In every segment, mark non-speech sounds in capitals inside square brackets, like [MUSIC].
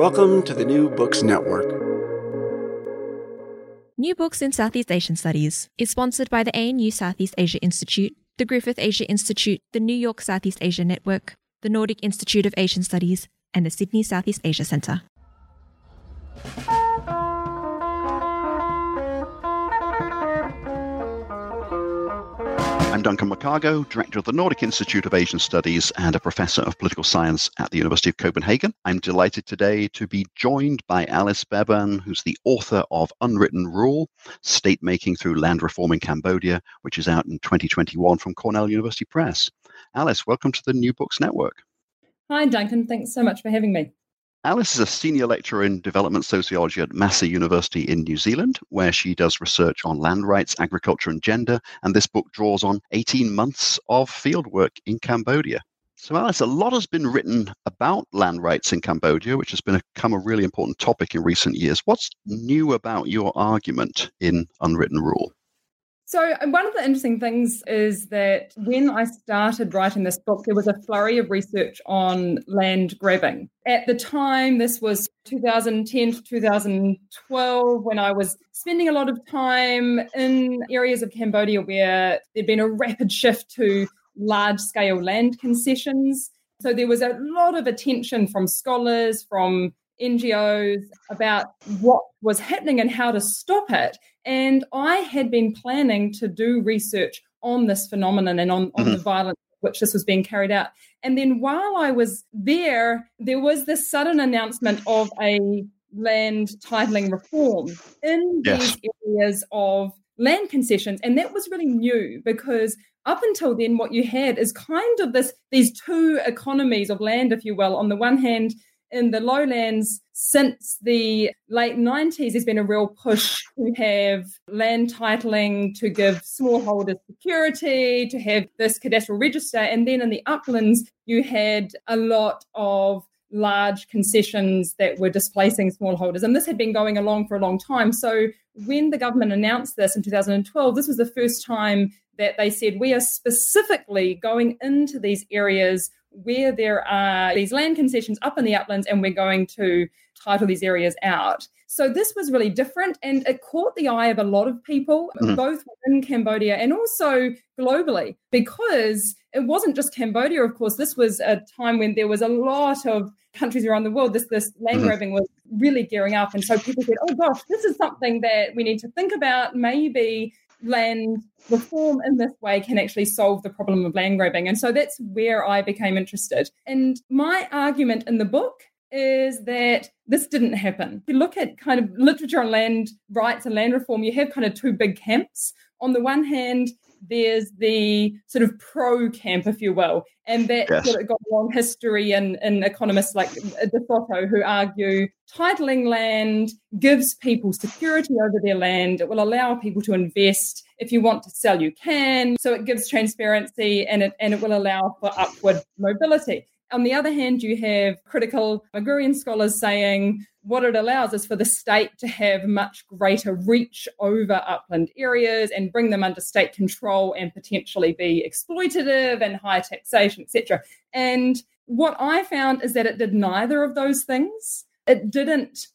Welcome to the New Books Network. New Books in Southeast Asian Studies is sponsored by the ANU Southeast Asia Institute, the Griffith Asia Institute, the New York Southeast Asia Network, the Nordic Institute of Asian Studies, and the Sydney Southeast Asia Centre. I'm Duncan McCargo, Director of the Nordic Institute of Asian Studies and a Professor of Political Science at the University of Copenhagen. I'm delighted today to be joined by Alice Beban, who's the author of Unwritten Rule State Making Through Land Reform in Cambodia, which is out in 2021 from Cornell University Press. Alice, welcome to the New Books Network. Hi, Duncan. Thanks so much for having me. Alice is a senior lecturer in development sociology at Massey University in New Zealand, where she does research on land rights, agriculture, and gender. And this book draws on 18 months of fieldwork in Cambodia. So, Alice, a lot has been written about land rights in Cambodia, which has become a really important topic in recent years. What's new about your argument in Unwritten Rule? So, one of the interesting things is that when I started writing this book, there was a flurry of research on land grabbing. At the time, this was 2010 to 2012, when I was spending a lot of time in areas of Cambodia where there'd been a rapid shift to large scale land concessions. So, there was a lot of attention from scholars, from NGOs about what was happening and how to stop it. And I had been planning to do research on this phenomenon and on, on mm-hmm. the violence which this was being carried out. And then while I was there, there was this sudden announcement of a land titling reform in yes. these areas of land concessions. And that was really new because up until then, what you had is kind of this these two economies of land, if you will. On the one hand, in the lowlands since the late 90s there's been a real push to have land titling to give smallholders security to have this cadastral register. And then in the uplands you had a lot of large concessions that were displacing smallholders. And this had been going along for a long time. So when the government announced this in 2012 this was the first time that they said we are specifically going into these areas where there are these land concessions up in the uplands and we're going to title these areas out. So this was really different and it caught the eye of a lot of people, mm-hmm. both in Cambodia and also globally, because it wasn't just Cambodia, of course. This was a time when there was a lot of countries around the world. This this land mm-hmm. grabbing was really gearing up. And so people said, oh gosh, this is something that we need to think about. Maybe land reform in this way can actually solve the problem of land grabbing. And so that's where I became interested. And my argument in the book is that this didn't happen. If you look at kind of literature on land rights and land reform, you have kind of two big camps. On the one hand, there's the sort of pro camp, if you will, and that yes. sort of got a long history in, in economists like uh, De Soto who argue titling land gives people security over their land. It will allow people to invest. If you want to sell, you can. So it gives transparency and it, and it will allow for upward mobility. On the other hand, you have critical agrarian scholars saying what it allows is for the state to have much greater reach over upland areas and bring them under state control and potentially be exploitative and high taxation, etc. And what I found is that it did neither of those things. It didn't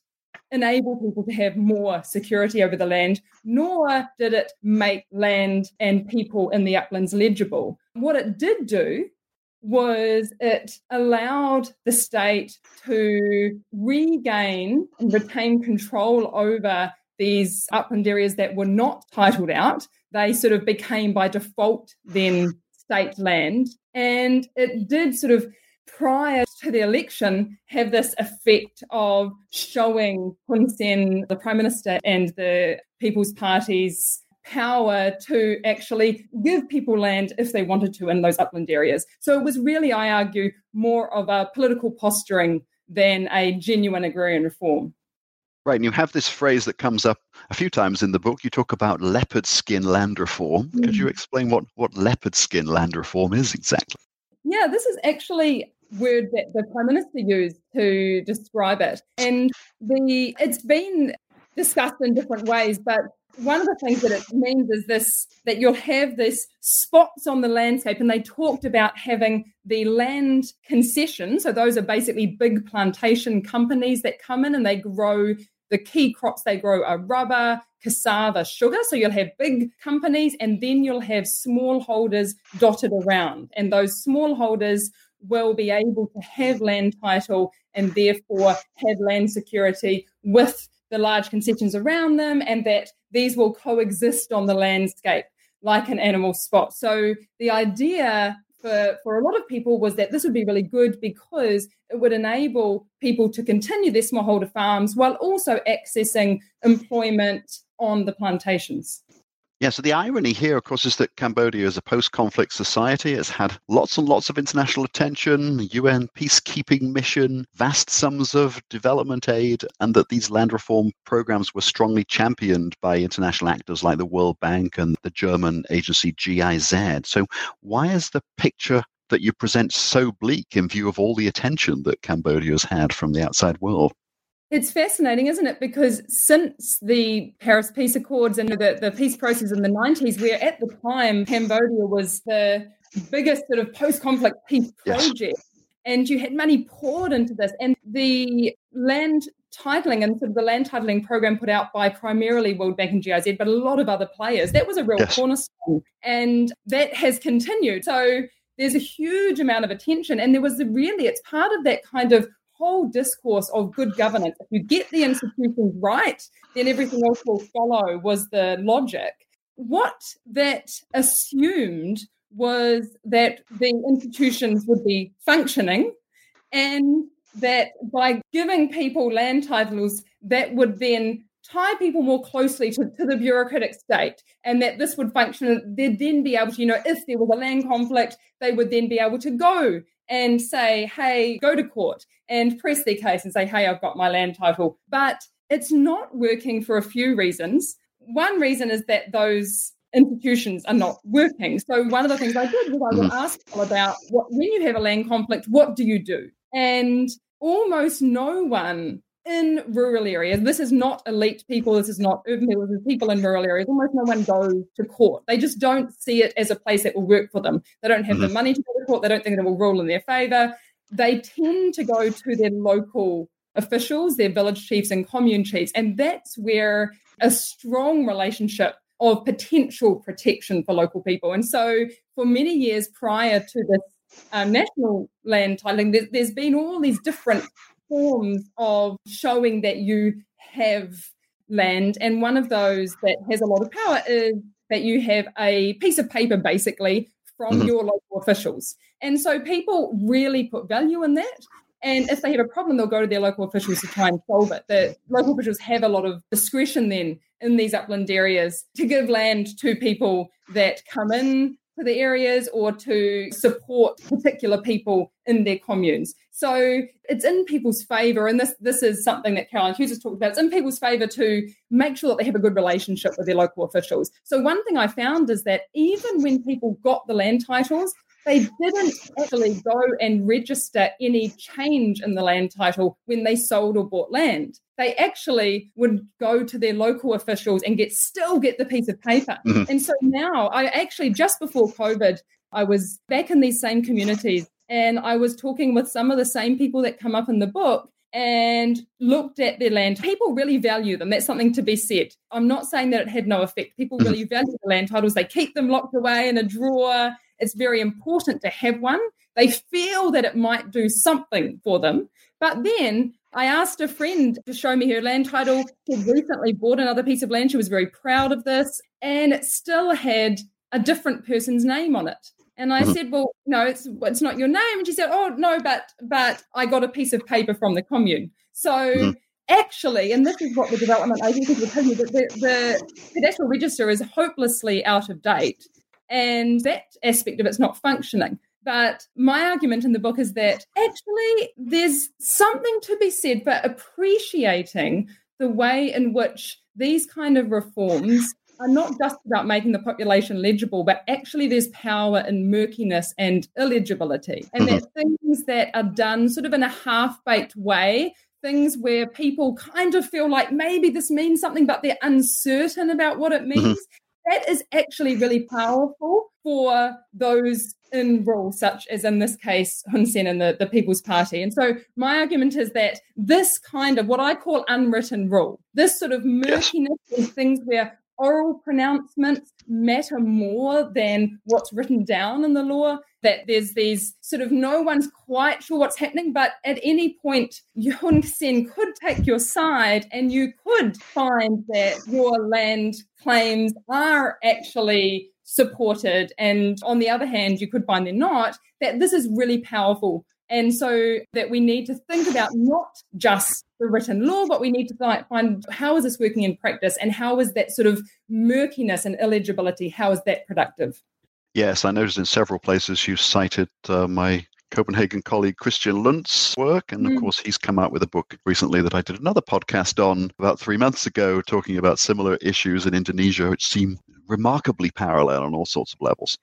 enable people to have more security over the land, nor did it make land and people in the uplands legible. What it did do was it allowed the state to regain and retain control over these upland areas that were not titled out. They sort of became by default then state land. And it did sort of prior to the election have this effect of showing Hun Sen, the Prime Minister, and the People's Party's power to actually give people land if they wanted to in those upland areas. So it was really, I argue, more of a political posturing than a genuine agrarian reform. Right, and you have this phrase that comes up a few times in the book. You talk about leopard skin land reform. Mm. Could you mm. explain what, what leopard skin land reform is exactly? Yeah, this is actually word that the prime minister used to describe it, and the it's been discussed in different ways, but one of the things that it means is this that you'll have this spots on the landscape and they talked about having the land concession. So those are basically big plantation companies that come in and they grow the key crops. They grow are rubber cassava sugar. So you'll have big companies and then you'll have smallholders dotted around. And those smallholders will be able to have land title and therefore have land security with the large concessions around them, and that these will coexist on the landscape like an animal spot. So the idea for, for a lot of people was that this would be really good because it would enable people to continue their smallholder farms while also accessing employment on the plantations. Yeah, so the irony here, of course, is that Cambodia is a post conflict society. It's had lots and lots of international attention, UN peacekeeping mission, vast sums of development aid, and that these land reform programs were strongly championed by international actors like the World Bank and the German agency GIZ. So, why is the picture that you present so bleak in view of all the attention that Cambodia has had from the outside world? It's fascinating, isn't it? Because since the Paris Peace Accords and the, the peace process in the 90s, where at the time Cambodia was the biggest sort of post conflict peace project, yes. and you had money poured into this, and the land titling and sort of the land titling program put out by primarily World Bank and GIZ, but a lot of other players, that was a real yes. cornerstone. And that has continued. So there's a huge amount of attention. And there was a really, it's part of that kind of whole discourse of good governance. If you get the institutions right, then everything else will follow, was the logic. What that assumed was that the institutions would be functioning and that by giving people land titles, that would then tie people more closely to, to the bureaucratic state and that this would function. They'd then be able to, you know, if there was a land conflict, they would then be able to go and say, hey, go to court and press their case and say, hey, I've got my land title. But it's not working for a few reasons. One reason is that those institutions are not working. So one of the things I did was I would mm-hmm. ask people about what when you have a land conflict, what do you do? And almost no one in rural areas. This is not elite people. This is not urban people. This is people in rural areas. Almost no one goes to court. They just don't see it as a place that will work for them. They don't have mm-hmm. the money to go to court. They don't think it will rule in their favor. They tend to go to their local officials, their village chiefs and commune chiefs. And that's where a strong relationship of potential protection for local people. And so for many years prior to this um, national land titling, there, there's been all these different forms of showing that you have land. And one of those that has a lot of power is that you have a piece of paper basically from mm-hmm. your local officials. And so people really put value in that. And if they have a problem, they'll go to their local officials to try and solve it. The local officials have a lot of discretion then in these upland areas to give land to people that come in to the areas or to support particular people in their communes. So it's in people's favour, and this this is something that Caroline Hughes has talked about. It's in people's favour to make sure that they have a good relationship with their local officials. So one thing I found is that even when people got the land titles, they didn't actually go and register any change in the land title when they sold or bought land. They actually would go to their local officials and get still get the piece of paper. Mm-hmm. And so now I actually just before COVID, I was back in these same communities and I was talking with some of the same people that come up in the book and looked at their land. People really value them. That's something to be said. I'm not saying that it had no effect. People mm-hmm. really value the land titles. They keep them locked away in a drawer. It's very important to have one. They feel that it might do something for them. But then I asked a friend to show me her land title. She recently bought another piece of land. She was very proud of this, and it still had a different person's name on it. And I mm-hmm. said, "Well, no, it's it's not your name." And she said, "Oh, no, but but I got a piece of paper from the commune." So mm-hmm. actually, and this is what the development agencies will tell you that the, the cadastral register is hopelessly out of date, and that aspect of it's not functioning. But my argument in the book is that actually there's something to be said for appreciating the way in which these kind of reforms are not just about making the population legible, but actually there's power in murkiness and illegibility. And that things that are done sort of in a half baked way, things where people kind of feel like maybe this means something, but they're uncertain about what it mm-hmm. means. Mm-hmm. That is actually really powerful for those in rule, such as in this case, Hun Sen and the, the People's Party. And so my argument is that this kind of what I call unwritten rule, this sort of murkiness yes. things where oral pronouncements matter more than what's written down in the law. That there's these sort of no one's quite sure what's happening, but at any point, Hun Sen could take your side and you could find that your land claims are actually supported. And on the other hand, you could find they're not, that this is really powerful and so that we need to think about not just the written law, but we need to find how is this working in practice and how is that sort of murkiness and illegibility, how is that productive? Yes, I noticed in several places you cited uh, my Copenhagen colleague Christian Lund's work. And of mm. course, he's come out with a book recently that I did another podcast on about three months ago, talking about similar issues in Indonesia, which seem remarkably parallel on all sorts of levels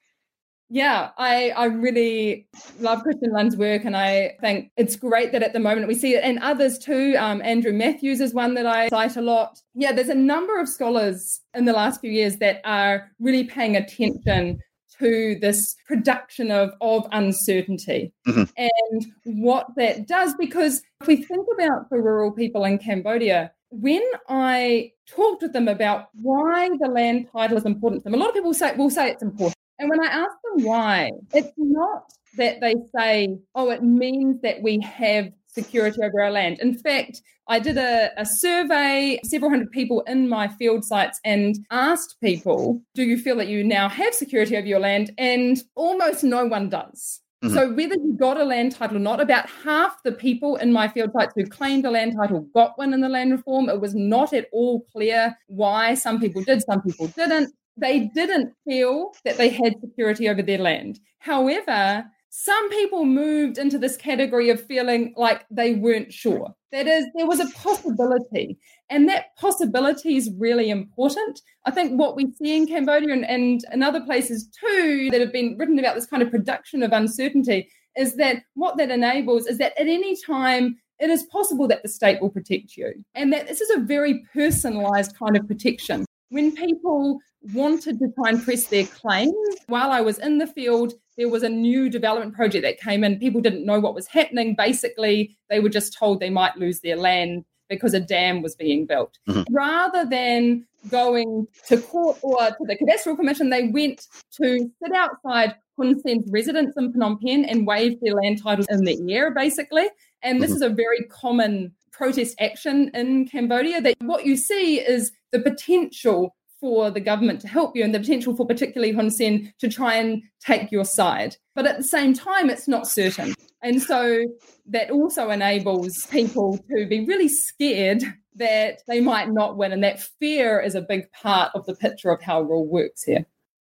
yeah, I, I really love Christian Lund's work, and I think it's great that at the moment we see it, and others too. Um, Andrew Matthews is one that I cite a lot. Yeah, there's a number of scholars in the last few years that are really paying attention to this production of, of uncertainty mm-hmm. and what that does. Because if we think about the rural people in Cambodia, when I talked with them about why the land title is important to them, a lot of people say will say it's important. And when I ask them why, it's not that they say, oh, it means that we have security over our land. In fact, I did a, a, survey, several hundred people in my field sites, and asked people, Do you feel that you now have security over your land? And almost no one does. Mm-hmm. So, whether you got a land title or not, about half the people in my field sites who claimed a land title got one in the land reform. It was not at all clear why some people did, some people didn't they didn't feel that they had security over their land. However, some people moved into this category of feeling like they weren't sure. That is, there was a possibility. And that possibility is really important. I think what we see in Cambodia and, and in other places too that have been written about this kind of production of uncertainty is that what that enables is that at any time it is possible that the state will protect you. And that this is a very personalized kind of protection. When people wanted to try and press their claims. While I was in the field, there was a new development project that came in. People didn't know what was happening. Basically, they were just told they might lose their land because a dam was being built. Mm-hmm. Rather than going to court or to the Cadastral Commission, they went to sit outside Hun Sen's residence in Phnom Penh and wave their land titles in the air, basically. And this mm-hmm. is a very common protest action in Cambodia. That what you see is the potential for the government to help you and the potential for particularly Hun Sen to try and take your side. But at the same time, it's not certain. And so that also enables people to be really scared that they might not win. And that fear is a big part of the picture of how rule works here.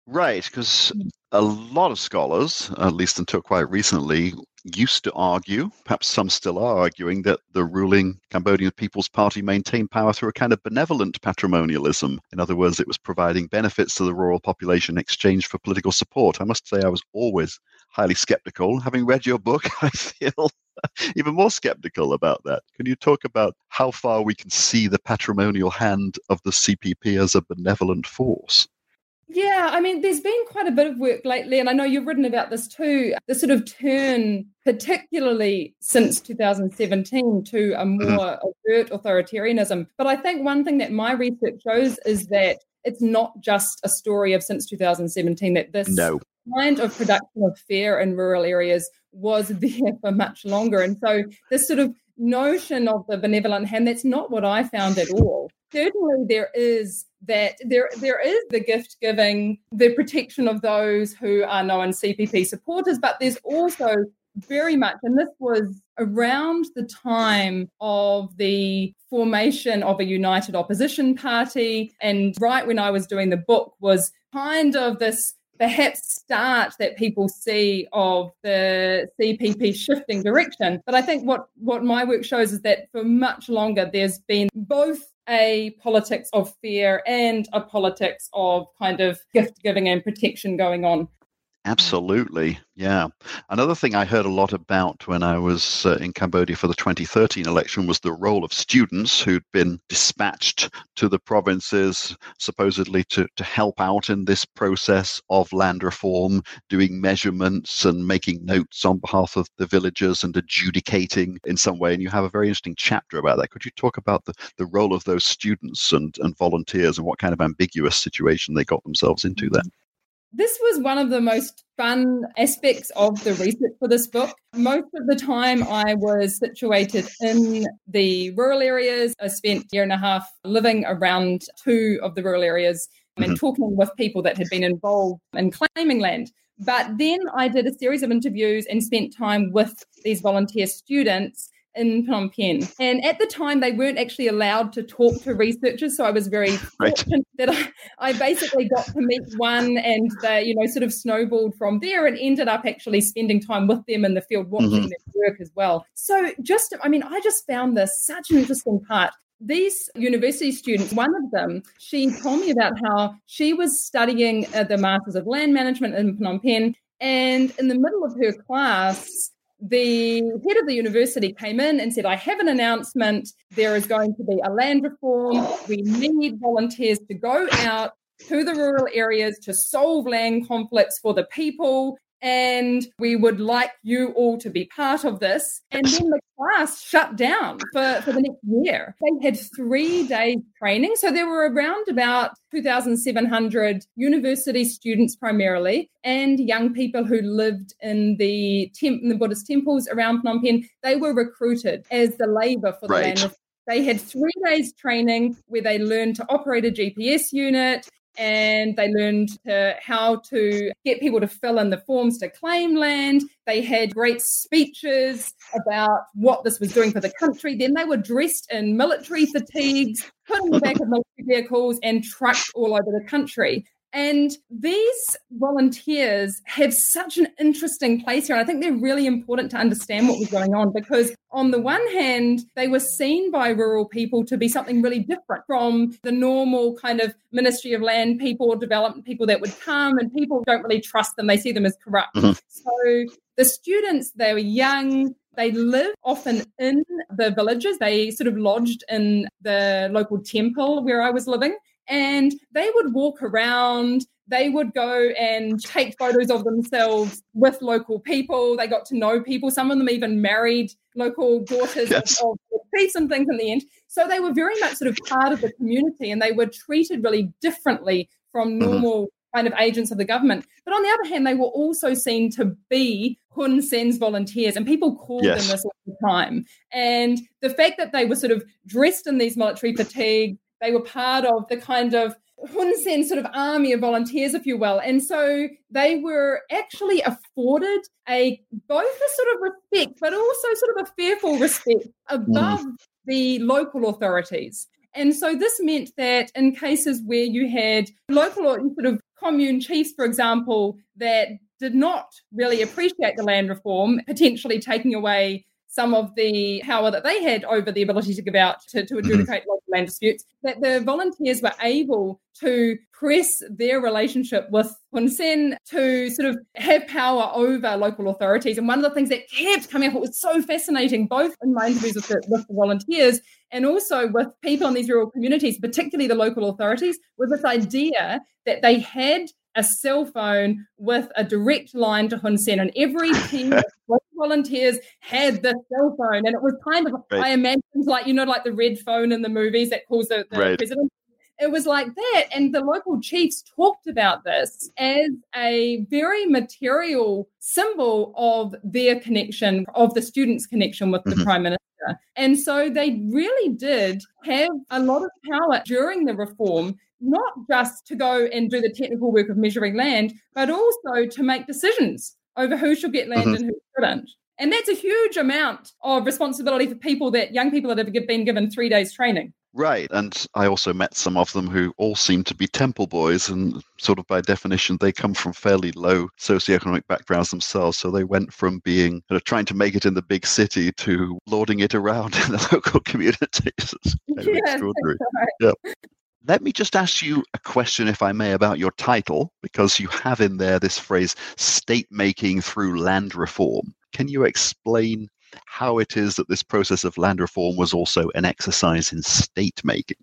Right, because a lot of scholars, at least until quite recently, used to argue, perhaps some still are arguing, that the ruling Cambodian People's Party maintained power through a kind of benevolent patrimonialism. In other words, it was providing benefits to the rural population in exchange for political support. I must say, I was always highly skeptical. Having read your book, [LAUGHS] I feel [LAUGHS] even more skeptical about that. Can you talk about how far we can see the patrimonial hand of the CPP as a benevolent force? Yeah, I mean, there's been quite a bit of work lately, and I know you've written about this too. The sort of turn, particularly since 2017, to a mm-hmm. more overt authoritarianism. But I think one thing that my research shows is that it's not just a story of since 2017, that this no. kind of production of fear in rural areas was [LAUGHS] there for much longer. And so, this sort of notion of the benevolent hand, that's not what I found at all. Certainly, there is that there there is the gift giving, the protection of those who are known CPP supporters, but there's also very much, and this was around the time of the formation of a united opposition party, and right when I was doing the book was kind of this perhaps start that people see of the CPP shifting direction. But I think what, what my work shows is that for much longer, there's been both a politics of fear and a politics of kind of gift giving and protection going on. Absolutely. Yeah. Another thing I heard a lot about when I was uh, in Cambodia for the 2013 election was the role of students who'd been dispatched to the provinces, supposedly to, to help out in this process of land reform, doing measurements and making notes on behalf of the villagers and adjudicating in some way. And you have a very interesting chapter about that. Could you talk about the, the role of those students and, and volunteers and what kind of ambiguous situation they got themselves into there? This was one of the most fun aspects of the research for this book. Most of the time, I was situated in the rural areas. I spent a year and a half living around two of the rural areas and mm-hmm. talking with people that had been involved in claiming land. But then I did a series of interviews and spent time with these volunteer students in Phnom Penh. And at the time, they weren't actually allowed to talk to researchers. So I was very [LAUGHS] right. fortunate that I, I, basically got to meet one and they, you know, sort of snowballed from there and ended up actually spending time with them in the field watching mm-hmm. their work as well. So just, I mean, I just found this such an interesting part these university students, one of them, she told me about how she was studying uh, the Masters of Land Management in Phnom Penh. And in the middle of her class, the head of the university came in and said, I have an announcement. There is going to be a land reform. We need volunteers to go out to the rural areas to solve land conflicts for the people and we would like you all to be part of this. And then the class shut down for, for the next year. They had three days training. So there were around about 2,700 university students primarily and young people who lived in the, temp- in the Buddhist temples around Phnom Penh. They were recruited as the labor for the right. land. They had three days training where they learned to operate a GPS unit and they learned to, how to get people to fill in the forms to claim land. They had great speeches about what this was doing for the country. Then they were dressed in military fatigues, put in the back of military vehicles, and trucked all over the country. And these volunteers have such an interesting place here. And I think they're really important to understand what was going on because, on the one hand, they were seen by rural people to be something really different from the normal kind of Ministry of Land people or development people that would come, and people don't really trust them. They see them as corrupt. Mm-hmm. So the students, they were young, they live often in the villages. They sort of lodged in the local temple where I was living and they would walk around they would go and take photos of themselves with local people. They got to know people. Some of them even married local daughters yes. of, of chiefs and things in the end. So they were very much sort of part of the community and they were treated really differently from mm-hmm. normal mm-hmm. kind of agents of the government. But on the other hand, they were also seen to be Hun Sen's volunteers, and people called yes. them this all the time. And the fact that they were sort of dressed in these military fatigues, they were part of the kind of Hun Sen sort of army of volunteers, if you will. And so they were actually afforded a both a sort of respect, but also sort of a fearful respect above mm. the local authorities. And so this meant that in cases where you had local or sort of commune chiefs, for example, that did not really appreciate the land reform, potentially taking away some of the power that they had over the ability to give out to, to mm-hmm. adjudicate mm-hmm. local land disputes, that the volunteers were able to press their relationship with Hun Sen to sort of have power over local authorities. And one of the things that kept coming up, it was so fascinating, both in my interviews with the, with the volunteers and also with people in these rural communities, particularly the local authorities, was this idea that they had a cell phone with a direct line to Hun Sen, and every [LAUGHS] team of volunteers had the cell phone, and it was kind of right. I imagined like you know like the red phone in the movies that calls the, the right. president. It was like that, and the local chiefs talked about this as a very material symbol of their connection, of the students' connection with mm-hmm. the prime minister. And so they really did have a lot of power during the reform not just to go and do the technical work of measuring land, but also to make decisions over who should get land mm-hmm. and who shouldn't. And that's a huge amount of responsibility for people that young people that have been given three days training. Right. And I also met some of them who all seem to be temple boys, and sort of by definition, they come from fairly low socioeconomic backgrounds themselves. So they went from being you know, trying to make it in the big city to lording it around [LAUGHS] in the local communities. It's yeah, extraordinary. Right. Yeah. Let me just ask you a question, if I may, about your title, because you have in there this phrase state making through land reform. Can you explain how it is that this process of land reform was also an exercise in state making?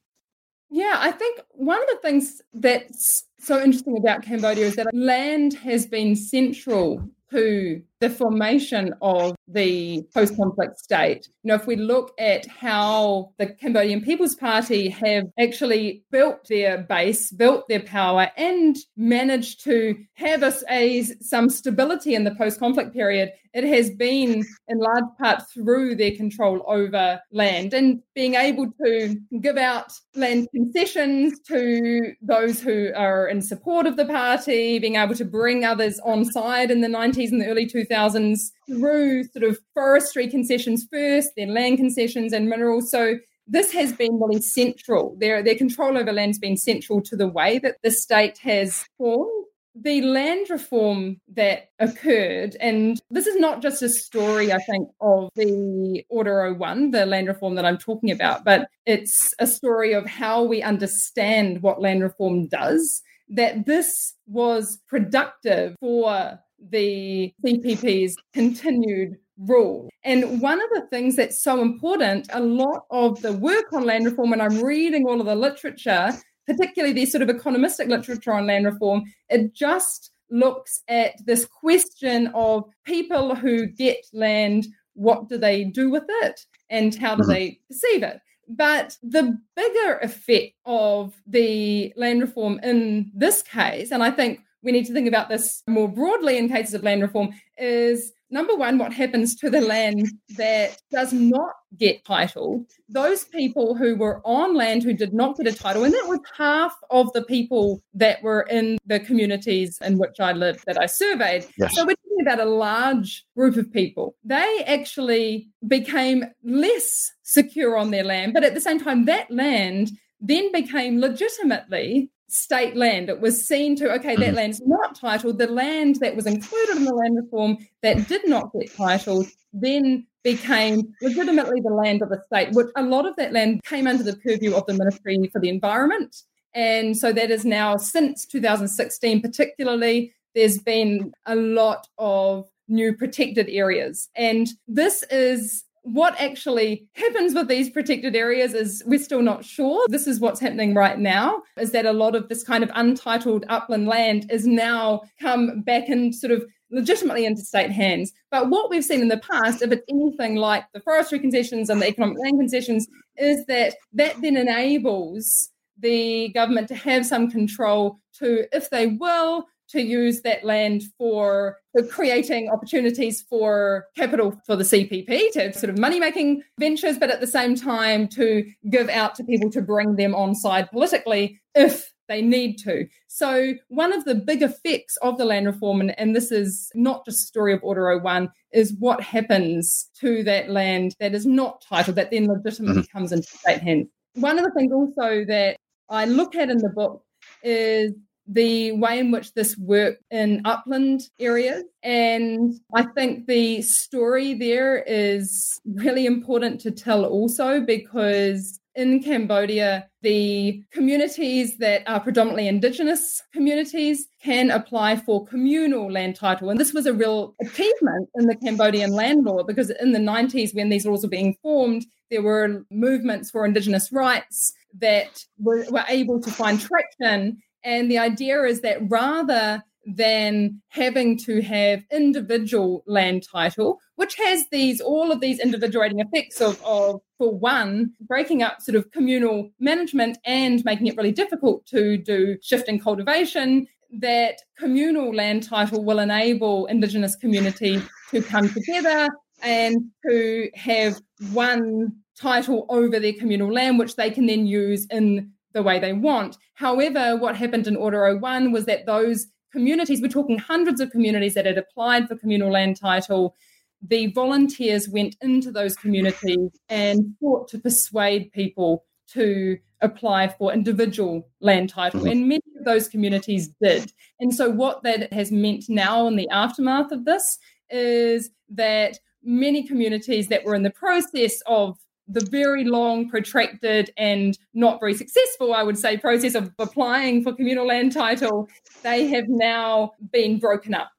Yeah, I think one of the things that's so interesting about Cambodia is that land has been central to the formation of the post conflict state. You know, if we look at how the Cambodian People's Party have actually built their base, built their power, and managed to have a, some stability in the post conflict period, it has been in large part through their control over land and being able to give out land concessions to those who are in support of the party, being able to bring others on side in the 90s and the early 2000s 2000s through sort of forestry concessions first, then land concessions and minerals. So this has been really central. Their, their control over land has been central to the way that the state has formed. The land reform that occurred, and this is not just a story, I think, of the Order 01, the land reform that I'm talking about, but it's a story of how we understand what land reform does. That this was productive for the CPP's continued rule. And one of the things that's so important, a lot of the work on land reform, and I'm reading all of the literature, particularly the sort of economistic literature on land reform, it just looks at this question of people who get land, what do they do with it? And how do mm-hmm. they perceive it? But the bigger effect of the land reform in this case, and I think we need to think about this more broadly in cases of land reform is number one, what happens to the land that does not get titled? Those people who were on land who did not get a title, and that was half of the people that were in the communities in which I lived that I surveyed. Yes. So we're talking about a large group of people. They actually became less secure on their land, but at the same time, that land then became legitimately state land. It was seen to, okay, that mm-hmm. land's not titled. The land that was included in the land reform that did not get titled then became legitimately the land of the state, which a lot of that land came under the purview of the Ministry for the Environment. And so that is now, since 2016 particularly, there's been a lot of new protected areas. And this is what actually happens with these protected areas is we're still not sure. This is what's happening right now is that a lot of this kind of untitled upland land is now come back and sort of legitimately into state hands. But what we've seen in the past, if it's anything like the forestry concessions and the economic land concessions, is that that then enables the government to have some control to, if they will, to use that land for, for creating opportunities for capital for the CPP to sort of money making ventures, but at the same time to give out to people to bring them on side politically if they need to. So, one of the big effects of the land reform, and, and this is not just a story of Order 01, is what happens to that land that is not titled, that then legitimately mm-hmm. comes into state hands. One of the things also that I look at in the book is the way in which this worked in upland areas. And I think the story there is really important to tell also because in Cambodia, the communities that are predominantly indigenous communities can apply for communal land title. And this was a real achievement in the Cambodian land law because in the 90s, when these laws were being formed, there were movements for indigenous rights that were, were able to find traction and the idea is that rather than having to have individual land title, which has these all of these individuating effects of, of for one, breaking up sort of communal management and making it really difficult to do shifting cultivation, that communal land title will enable Indigenous communities to come together and to have one title over their communal land, which they can then use in the way they want. However, what happened in Order 01 was that those communities, we're talking hundreds of communities that had applied for communal land title, the volunteers went into those communities and fought to persuade people to apply for individual land title. Mm-hmm. And many of those communities did. And so, what that has meant now in the aftermath of this is that many communities that were in the process of the very long, protracted, and not very successful, I would say, process of applying for communal land title, they have now been broken up.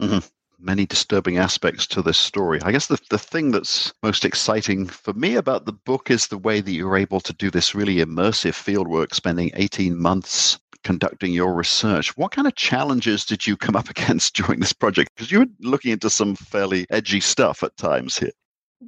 Mm-hmm many disturbing aspects to this story. I guess the, the thing that's most exciting for me about the book is the way that you're able to do this really immersive fieldwork, spending 18 months conducting your research. What kind of challenges did you come up [LAUGHS] against during this project? Because you were looking into some fairly edgy stuff at times here.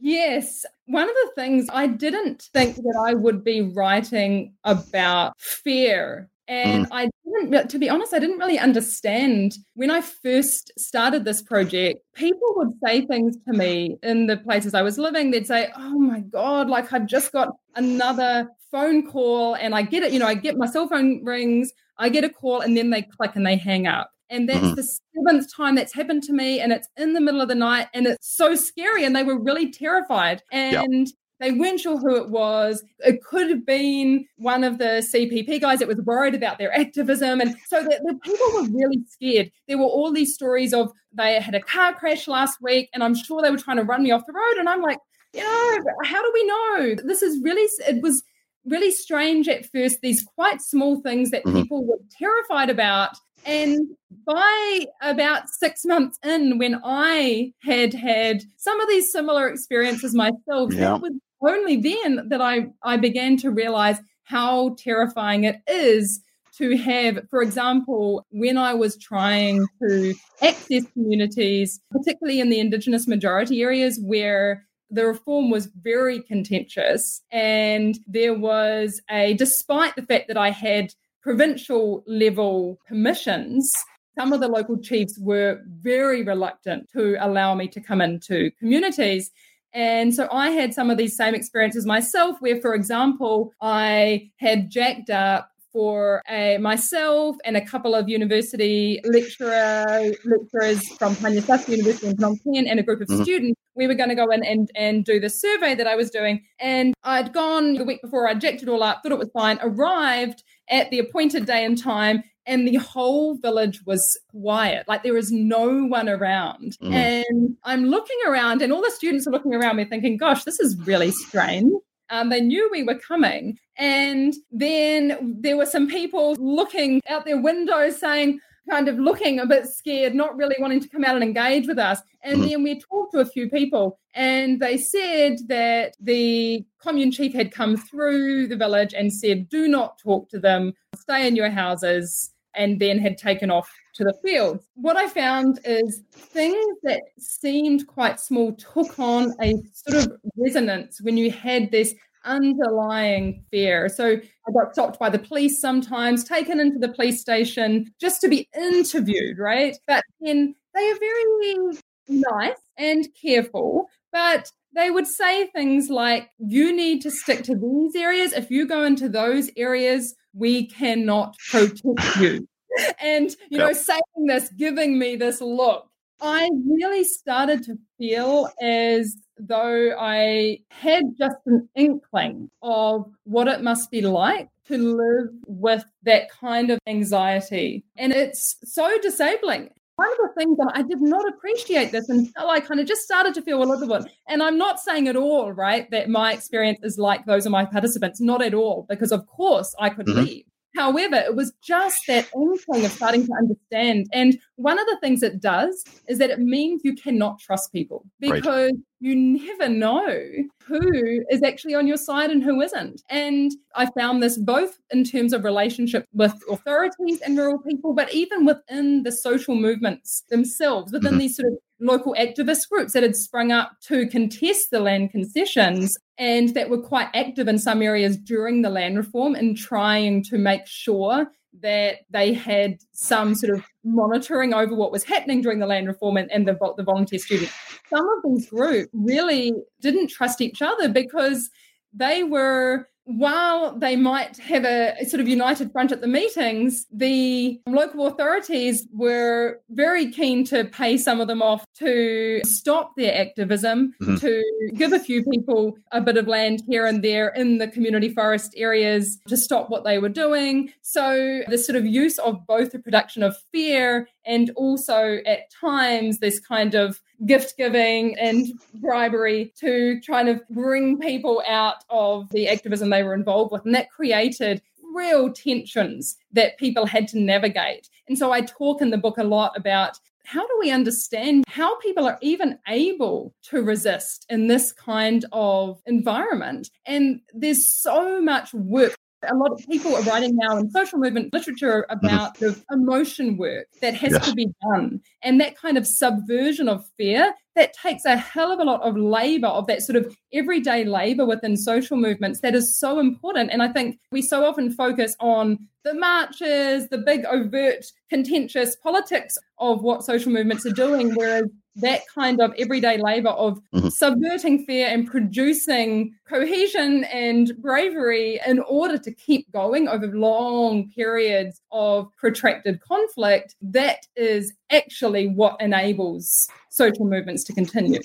Yes. One of the things I didn't think that I would be writing about fear and mm. I didn't, to be honest, I didn't really understand when I first started this project. People would say things to me in the places I was living. They'd say, Oh my God, like I've just got another phone call and I get it, you know, I get my cell phone rings, I get a call, and then they click and they hang up. And that's mm-hmm. the seventh time that's happened to me. And it's in the middle of the night and it's so scary. And they were really terrified. And yep. They weren't sure who it was. It could have been one of the CPP guys that was worried about their activism. And so the, the people were really scared. There were all these stories of they had a car crash last week, and I'm sure they were trying to run me off the road. And I'm like, you know, how do we know? This is really, it was really strange at first, these quite small things that mm-hmm. people were terrified about. And by about six months in, when I had had some of these similar experiences myself, yeah. that was only then that I, I began to realize how terrifying it is to have, for example, when I was trying to access communities, particularly in the Indigenous majority areas where the reform was very contentious, and there was a, despite the fact that I had provincial level permissions, some of the local chiefs were very reluctant to allow me to come into communities. And so I had some of these same experiences myself, where, for example, I had jacked up for a, myself and a couple of university lecturer, lecturers from Pannasastra University in Phnom Penh and a group of mm-hmm. students. We were going to go in and, and do the survey that I was doing. And I'd gone the week before, I jacked it all up, thought it was fine, arrived at the appointed day and time, and the whole village was quiet. Like there was no one around. Mm. And I'm looking around, and all the students are looking around me thinking, gosh, this is really strange. Um, they knew we were coming. And then there were some people looking out their windows saying, kind of looking a bit scared, not really wanting to come out and engage with us. And mm. then we talked to a few people, and they said that the commune chief had come through the village and said, Do not talk to them, stay in your houses and then had taken off to the field. What I found is things that seemed quite small took on a sort of resonance when you had this underlying fear. So I got stopped by the police sometimes, taken into the police station just to be interviewed, right? But then they are very nice and careful, but they would say things like, you need to stick to these areas. If you go into those areas, we cannot protect you. [LAUGHS] and, you yep. know, saying this, giving me this look, I really started to feel as though I had just an inkling of what it must be like to live with that kind of anxiety. And it's so disabling. One of the things that I did not appreciate this until I kind of just started to feel a little bit. And I'm not saying at all, right, that my experience is like those of my participants, not at all, because of course I could mm-hmm. leave. However, it was just that inkling of starting to understand. And one of the things it does is that it means you cannot trust people because right. you never know who is actually on your side and who isn't. And I found this both in terms of relationship with authorities and rural people, but even within the social movements themselves, within mm-hmm. these sort of local activist groups that had sprung up to contest the land concessions and that were quite active in some areas during the land reform in trying to make sure that they had some sort of monitoring over what was happening during the land reform and, and the, the volunteer students. Some of these groups really didn't trust each other because they were while they might have a, sort of united front at the meetings, the local authorities were very keen to pay some of them off to stop their activism, mm-hmm. to give a few people a bit of land here and there in the community forest areas to stop what they were doing. So, the sort of use of both the production of fear and also at times this kind of gift giving and bribery to try to bring people out of the activism they were involved with. And that created real tensions that people had to navigate. And so I talk in the book a lot about how do we understand how people are even able to resist in this kind of environment? And there's so much work a lot of people are writing now in social movement literature mm-hmm. about mm-hmm. the emotion work that has yes. to be done and that kind of subversion of fear that takes a hell of a lot of labor of that sort of everyday labor within social movements that is so important and i think we so often focus on the marches the big overt contentious politics of what social movements are doing whereas that kind of everyday labor of mm-hmm. subverting fear and producing cohesion and bravery in order to keep going over long periods of protracted conflict, that is actually what enables social movements to continue.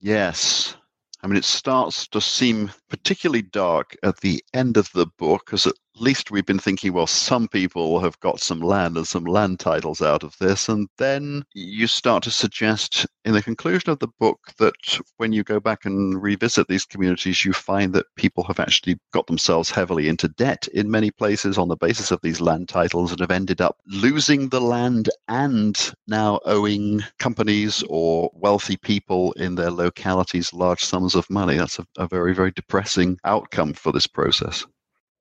Yes. I mean, it starts to seem particularly dark at the end of the book, as at least we've been thinking, well, some people have got some land and some land titles out of this. And then you start to suggest in the conclusion of the book that when you go back and revisit these communities, you find that people have actually got themselves heavily into debt in many places on the basis of these land titles and have ended up losing the land and now owing companies or wealthy people in their localities large sums of money. That's a, a very, very depressing outcome for this process.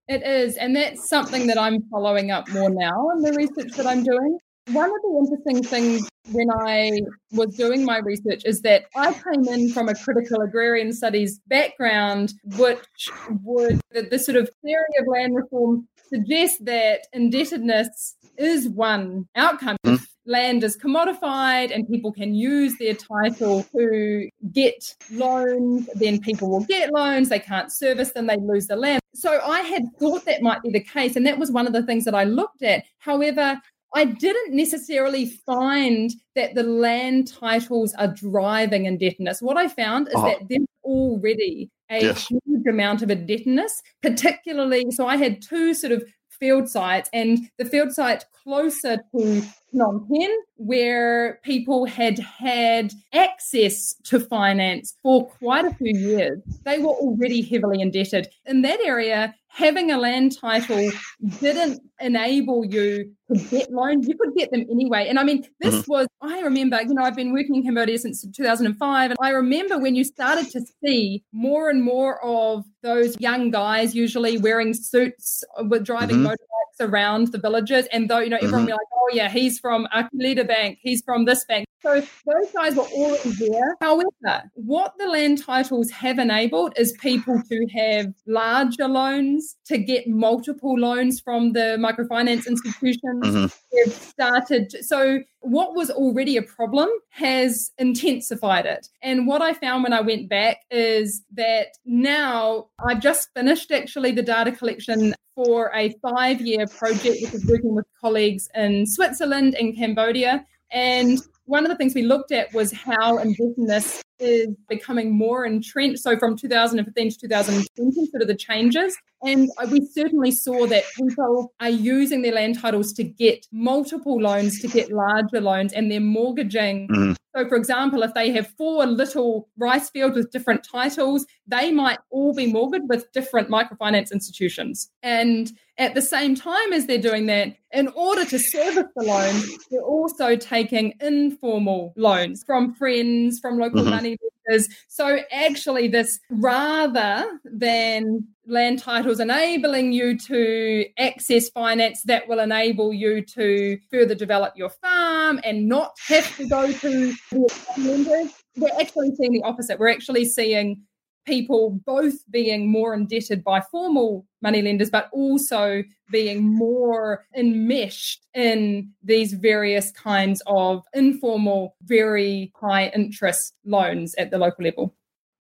It is. And that's something that I'm following up more now in the research that I'm doing. One of the interesting things when I was doing my research is that I came in from a critical agrarian studies background, which would, the, sort of theory of land reform suggests that indebtedness is one outcome. Mm land is commodified and people can use their title to get loans, then people will get loans. They can't service them, they lose the land. So I had thought that might be the case. And that was one of the things that I looked at. However, I didn't necessarily find that the land titles are driving indebtedness. What I found is oh. that there's already a yes. huge amount of indebtedness, particularly. So I had two sort of field sites, and the field site closer to Phnom Penh, where people had had access to finance for quite a few years. They were already heavily indebted. In that area, having a land title didn't enable you to get loans. You could get them anyway. And I mean, this mm-hmm. was, I remember, you know, I've been working in Cambodia since 2005. And I remember when you started to see more and more of those young guys, usually wearing suits with driving mm-hmm. motorbikes around the villages. And though, you know, everyone mm-hmm. like, oh, yeah, he's from ACLEDA bank, he's from this bank. So those guys were already there. However, what the land titles have enabled is people to have larger loans, to get multiple loans from the microfinance institutions. Mm-hmm. They've started. So what was already a problem has intensified it. And what I found when I went back is that now I've just finished actually the data collection for a five year project, which is working with colleagues in Switzerland and Cambodia. And one of the things we looked at was how indebtedness is becoming more entrenched. So from 2015 to 2020, sort of the changes. And we certainly saw that people are using their land titles to get multiple loans, to get larger loans, and they're mortgaging. Mm. So, for example, if they have four little rice fields with different titles, they might all be mortgaged with different microfinance institutions. And at the same time as they're doing that, in order to service the loan, they're also taking informal loans from friends, from local mm-hmm. money So actually, this rather than land titles enabling you to access finance that will enable you to further develop your farm and not have to go to the lenders, we're actually seeing the opposite. We're actually seeing people both being more indebted by formal money lenders, but also being more enmeshed in these various kinds of informal, very high interest loans at the local level.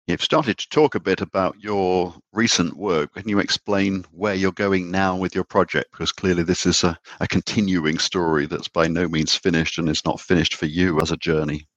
You've started to talk a bit about your recent work. Can you explain where you're going now with your project? Because clearly, this is a, a continuing story that's by no means finished and is not finished for you as a journey.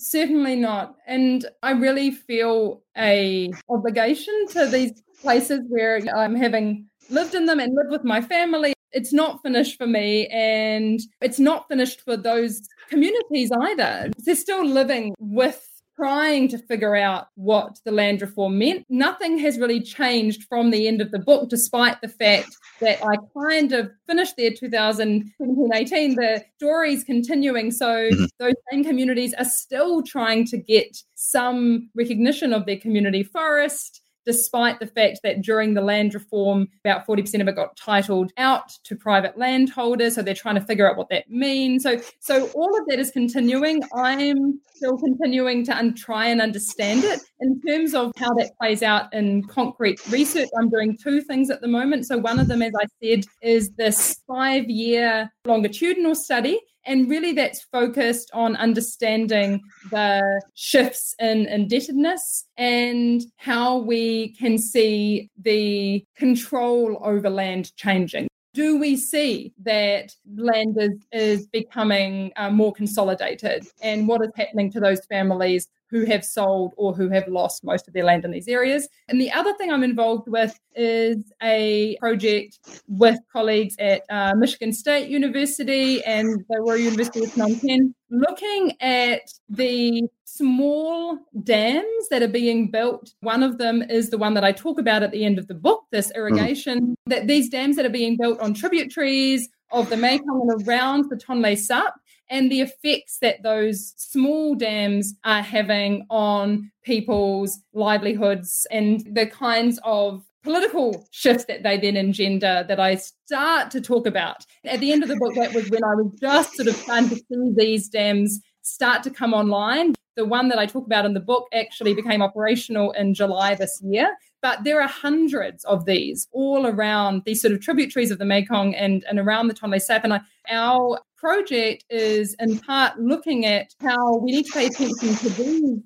Certainly not. And I really feel a obligation to these places where I'm having lived in them and lived with my family. It's not finished for me and it's not finished for those communities either. They're still living with trying to figure out what the land reform meant. Nothing has really changed from the end of the book, despite the fact that I kind of finished there 2017 18. The story's continuing. So mm-hmm. those same communities are still trying to get some recognition of their community forest despite the fact that during the land reform, about 40% of it got titled out to private landholders. So they're trying to figure out what that means. So, so all of that is continuing. I'm still continuing to un- try and understand it. In terms of how that plays out in concrete research, I'm doing two things at the moment. So one of them, as I said, is this five year longitudinal study and really, that's focused on understanding the shifts in indebtedness and how we can see the control over land changing. Do we see that land is, is becoming uh, more consolidated? And what is happening to those families who have sold or who have lost most of their land in these areas. And the other thing I'm involved with is a project with colleagues at uh, Michigan State University and the Royal University of Phnom Penh, looking at the small dams that are being built. One of them is the one that I talk about at the end of the book, this irrigation, mm. that these dams that are being built on tributaries of the Mekong and around the Tonle Sap and the effects that those small dams are having on people's livelihoods and the kinds of political shifts that they then engender that I start to talk about. At the end of the book, that was when I was just sort of starting to see these dams start to come online. The one that I talk about in the book actually became operational in July this year. But there are hundreds of these all around these sort of tributaries of the Mekong and, and around the Tonle Sap. And I, our project is in part looking at how we need to pay attention to these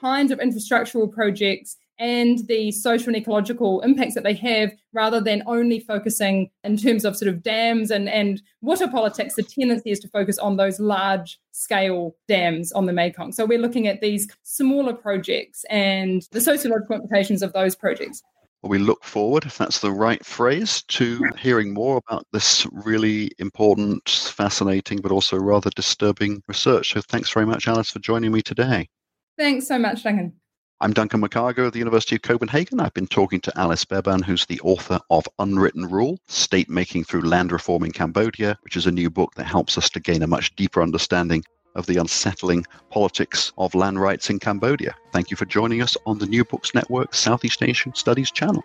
kinds of infrastructural projects and the social and ecological impacts that they have rather than only focusing in terms of sort of dams and, and water politics. The tendency is to focus on those large scale dams on the Mekong. So we're looking at these smaller projects and the sociological implications of those projects. Well, we look forward, if that's the right phrase, to hearing more about this really important, fascinating, but also rather disturbing research. So thanks very much, Alice, for joining me today. Thanks so much, Duncan. I'm Duncan McCargo of the University of Copenhagen. I've been talking to Alice Beban, who's the author of Unwritten Rule State Making Through Land Reform in Cambodia, which is a new book that helps us to gain a much deeper understanding of the unsettling politics of land rights in Cambodia. Thank you for joining us on the New Books Network Southeast Asian Studies channel.